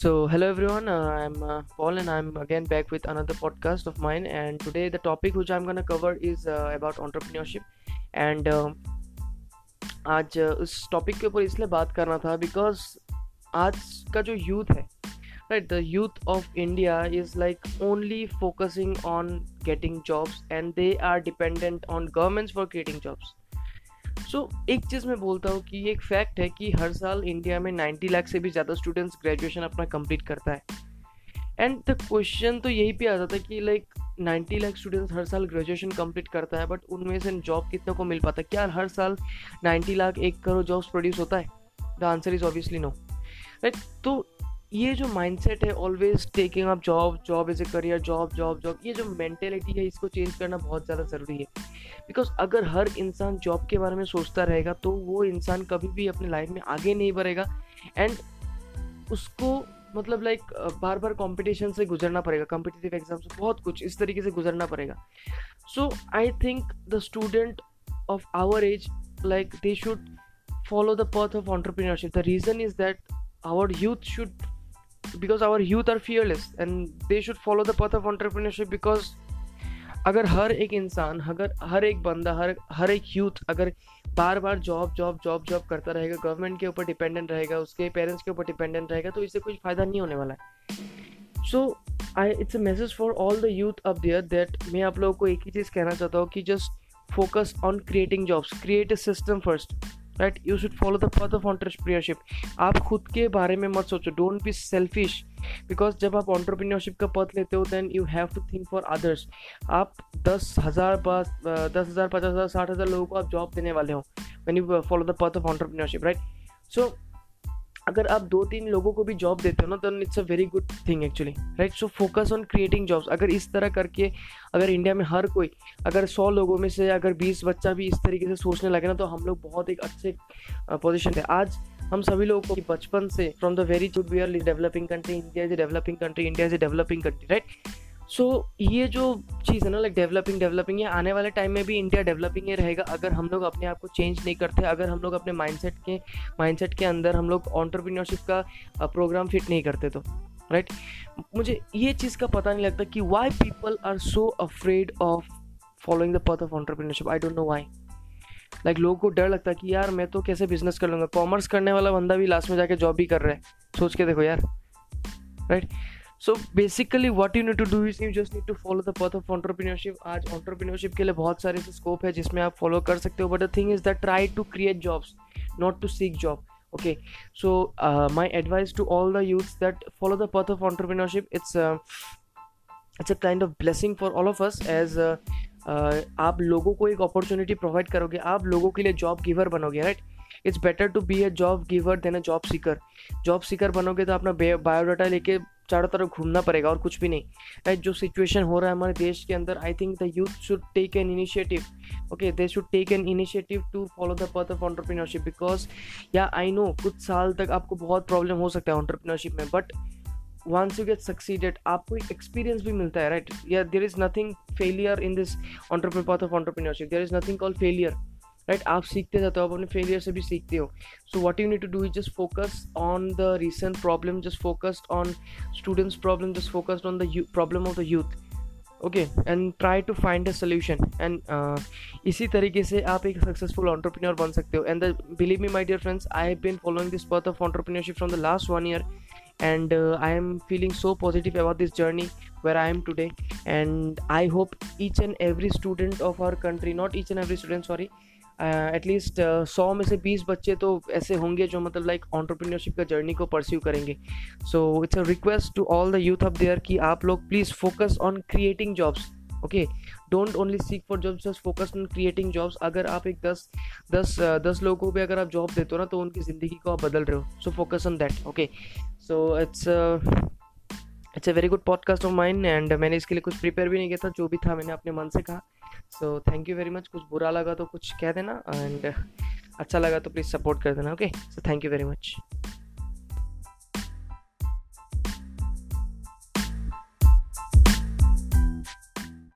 So, hello everyone, uh, I'm uh, Paul and I'm again back with another podcast of mine. And today, the topic which I'm gonna cover is uh, about entrepreneurship. And uh, आज uh, उस topic के ऊपर इसलिए बात करना था because आज का जो यूथ है right the youth of India is like only focusing on getting jobs and they are dependent on governments for creating jobs so so, एक चीज़ मैं बोलता हूँ कि एक फैक्ट है कि हर साल इंडिया में 90 लाख से भी ज़्यादा स्टूडेंट्स ग्रेजुएशन अपना कंप्लीट करता है। एंड द क्वेश्चन तो यही पे आ जाता है कि लाइक 90 लाख स्टूडेंट्स हर साल ग्रेजुएशन कंप्लीट करता है बट उनमें से जॉब कितने को मिल पाता है? क्या हर साल 90 लाख एक करोड़ जॉब्स प्रोड्यूस होता है? The answer is obviously no right तो ये जो माइंडसेट है always taking up job job is a career job job job ये जो मेंटेलिटी है, इसको चेंज करना बहुत ज़्यादा ज़रूरी है। बिकॉज़ अगर हर इंसान जॉब के बारे में सोचता रहेगा तो वो इंसान कभी भी अपने लाइफ में आगे नहीं बढ़ेगा। एंड उसको मतलब लाइक बार बार कंपटीशन से गुजरना पड़ेगा कॉम्पिटिटिव एग्ज़ाम से बहुत कुछ इस तरीके से गुजरना पड़ेगा। So I think the student of our age like they should follow the path of entrepreneurship. The reason is that our youth should because our youth are fearless and they should follow the path of entrepreneurship because अगर हर एक इंसान, अगर हर एक बंदा, हर हर एक यूथ अगर बार बार जॉब जॉब जॉब जॉब करता रहेगा गवर्नमेंट के ऊपर डिपेंडेंट रहेगा, उसके पेरेंट्स के ऊपर डिपेंडेंट रहेगा तो इससे कुछ फ़ायदा नहीं होने वाला है। So I it's a message for all the youth up there that मैं आप लोगों को एक ही चीज़ कहना चाहता हूँ कि just focus on creating jobs create a system first right you should follow the path of entrepreneurship आप खुद के बारे में मत सोचो. डोंट बी सेल्फिश बिकॉज़ जब आप ऑन्टरप्रीनियरशिप का पथ लेते हो then you have to think for others आप दस हज़ार दस हज़ार, पचास हज़ार, साठ हज़ार लोगों को आप जॉब देने वाले हो. When you follow the path of entrepreneurship right so अगर आप दो तीन लोगों को भी जॉब देते हो ना तो it's a very good thing actually right so focus on creating jobs अगर इस तरह करके, अगर इंडिया में हर कोई, अगर सौ लोगों में से अगर बीस बच्चा भी इस तरीके से सोचने लगे ना तो हम लोग बहुत एक अच्छे पोजिशन थे आज हम सभी लोगों को बचपन से from the very good we are developing country India is a developing country India is a developing country right so so, ये जो चीज़ है ना लाइक डेवलपिंग डेवलपिंग ये आने वाले टाइम में भी इंडिया डेवलपिंग ही रहेगा। अगर हम लोग अपने आप को चेंज नहीं करते अगर हम लोग अपने माइंडसेट के माइंडसेट के अंदर हम लोग ऑन्टरप्रीनियरशिप का प्रोग्राम फिट नहीं करते तो राइट right? मुझे ये चीज़ का पता नहीं लगता कि why people are so afraid of following the path of entrepreneurship I don't know why like लोगों को डर लगता है कि यार मैं तो कैसे बिज़नेस कर लूँगा? कॉमर्स करने वाला बंदा भी लास्ट में जाके जॉब भी कर रहा है। सोच के देखो यार right right? So basically what you need to do is you just need to follow the path of entrepreneurship आज ऑन्टरप्रीनियरशिप के लिए बहुत सारे ऐसे स्कोप है जिसमें आप फॉलो कर सकते हो but the thing is that try to create jobs not to seek job okay? So my advice to all the youths that follow the path of entrepreneurship it's uh, it's a kind of blessing for all of us as uh, uh, आप लोगों को एक opportunity provide करोगे। आप लोगों के लिए job giver बनोगे right it's better to be a job giver than a job seeker job seeker बनोगे तो अपना बायोडाटा लेके चारों तरफ़ घूमना पड़ेगा और कुछ भी नहीं। राइट जो सिचुएशन हो रहा है हमारे देश के अंदर I think the youth should take an initiative okay they should take an initiative to follow the path of entrepreneurship because या आई नो कुछ साल तक आपको बहुत प्रॉब्लम हो सकता है ऑन्टरप्रीनरशिप में but once you get succeeded आपको एक एक्सपीरियंस भी मिलता है राइट या there is nothing failure in this entrepreneur path of entrepreneurship there is nothing call failure right आप सीखते जाते हो आप अपने फेलियर से भी सीखते हो। So what you need to do is just focus on the recent problem just focused on students problem just focused on the problem of the youth okay and try to find a solution and इसी तरीके से आप एक successful entrepreneur बन सकते हो। And the believe me my dear friends I have been following this path of entrepreneurship from the last one year uh, i am feeling so positive about this journey where i am today. And i hope each and every student of our country not each and every student sorry at least uh, सौ uh, में से बीस बच्चे तो ऐसे होंगे जो मतलब लाइक ऑन्टरप्रीनियरशिप का जर्नी को परस्यू करेंगे। So it's a request to all the youth of there कि आप लोग please focus on creating jobs okay don't only seek for jobs just focus on creating jobs अगर आप एक दस दस दस लोगों को भी अगर आप जॉब देते हो ना तो उनकी ज़िंदगी को आप बदल रहे हो। So focus on that okay so it's it's a very good podcast of mind and मैंने इसके लिए कुछ प्रिपेयर भी नहीं किया था, जो भी था मैंने अपने मन से कहा। So thank you very much कुछ बुरा लगा तो कुछ कह देना एंड अच्छा लगा तो प्लीज़ सपोर्ट कर देना okay so thank you very much